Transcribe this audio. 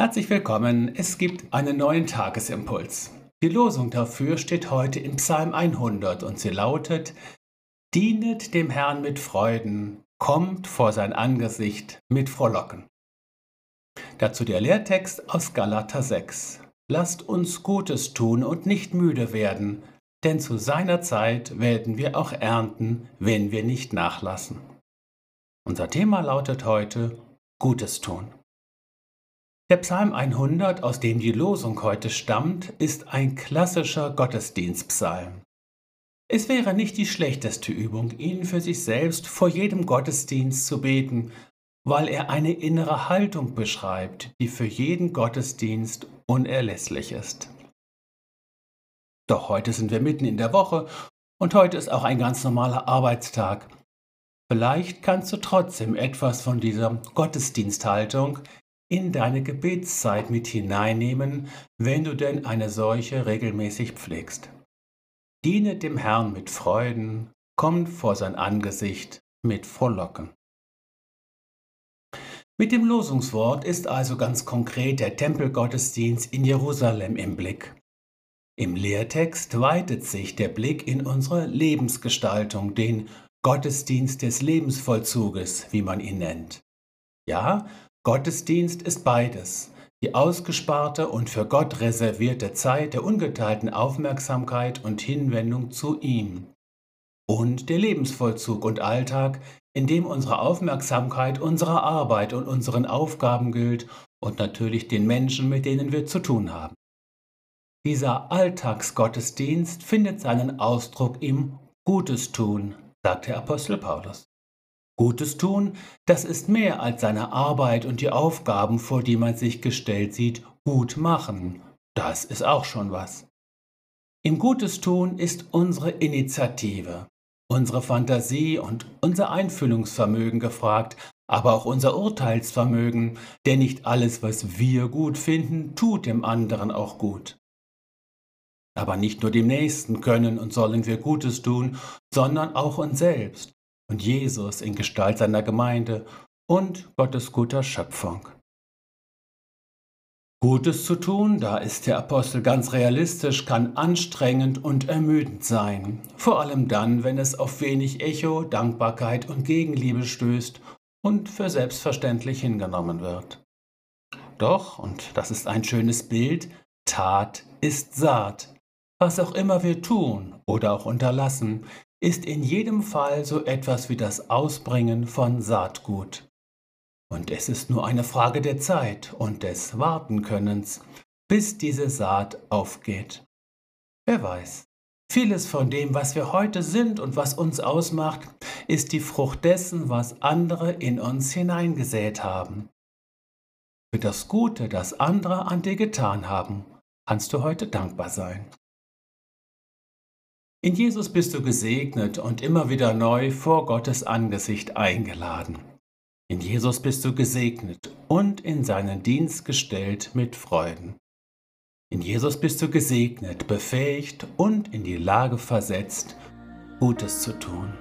Herzlich willkommen. Es gibt einen neuen Tagesimpuls. Die Losung dafür steht heute in Psalm 100 und sie lautet: Dienet dem Herrn mit Freuden, kommt vor sein Angesicht mit Frohlocken. Dazu der Lehrtext aus Galater 6. Lasst uns Gutes tun und nicht müde werden, denn zu seiner Zeit werden wir auch ernten, wenn wir nicht nachlassen. Unser Thema lautet heute Gutes tun. Der Psalm 100, aus dem die Losung heute stammt, ist ein klassischer Gottesdienstpsalm. Es wäre nicht die schlechteste Übung, ihn für sich selbst vor jedem Gottesdienst zu beten, weil er eine innere Haltung beschreibt, die für jeden Gottesdienst unerlässlich ist. Doch heute sind wir mitten in der Woche und heute ist auch ein ganz normaler Arbeitstag. Vielleicht kannst du trotzdem etwas von dieser Gottesdiensthaltung in deine Gebetszeit mit hineinnehmen, wenn du denn eine solche regelmäßig pflegst. Diene dem Herrn mit Freuden, kommt vor sein Angesicht mit Frohlocken. Mit dem Losungswort ist also ganz konkret der Tempelgottesdienst in Jerusalem im Blick. Im Lehrtext weitet sich der Blick in unsere Lebensgestaltung, den Gottesdienst des Lebensvollzuges, wie man ihn nennt. Ja, Gottesdienst ist beides. Die ausgesparte und für Gott reservierte Zeit der ungeteilten Aufmerksamkeit und Hinwendung zu ihm. Und der Lebensvollzug und Alltag, in dem unsere Aufmerksamkeit unserer Arbeit und unseren Aufgaben gilt und natürlich den Menschen, mit denen wir zu tun haben. Dieser Alltagsgottesdienst findet seinen Ausdruck im Gutes tun, sagt der Apostel Paulus. Gutes tun, das ist mehr als seine Arbeit und die Aufgaben, vor die man sich gestellt sieht, gut machen. Das ist auch schon was. Im Gutes tun ist unsere Initiative, unsere Fantasie und unser Einfühlungsvermögen gefragt, aber auch unser Urteilsvermögen, denn nicht alles, was wir gut finden, tut dem anderen auch gut. Aber nicht nur dem Nächsten können und sollen wir Gutes tun, sondern auch uns selbst und Jesus in Gestalt seiner Gemeinde und Gottes guter Schöpfung. Gutes zu tun, da ist der Apostel ganz realistisch, kann anstrengend und ermüdend sein, vor allem dann, wenn es auf wenig Echo, Dankbarkeit und Gegenliebe stößt und für selbstverständlich hingenommen wird. Doch, und das ist ein schönes Bild, Tat ist Saat. Was auch immer wir tun oder auch unterlassen, ist in jedem Fall so etwas wie das Ausbringen von Saatgut. Und es ist nur eine Frage der Zeit und des Wartenkönnens, bis diese Saat aufgeht. Wer weiß, vieles von dem, was wir heute sind und was uns ausmacht, ist die Frucht dessen, was andere in uns hineingesät haben. Für das Gute, das andere an dir getan haben, kannst du heute dankbar sein. In Jesus bist du gesegnet und immer wieder neu vor Gottes Angesicht eingeladen. In Jesus bist du gesegnet und in seinen Dienst gestellt mit Freuden. In Jesus bist du gesegnet, befähigt und in die Lage versetzt, Gutes zu tun.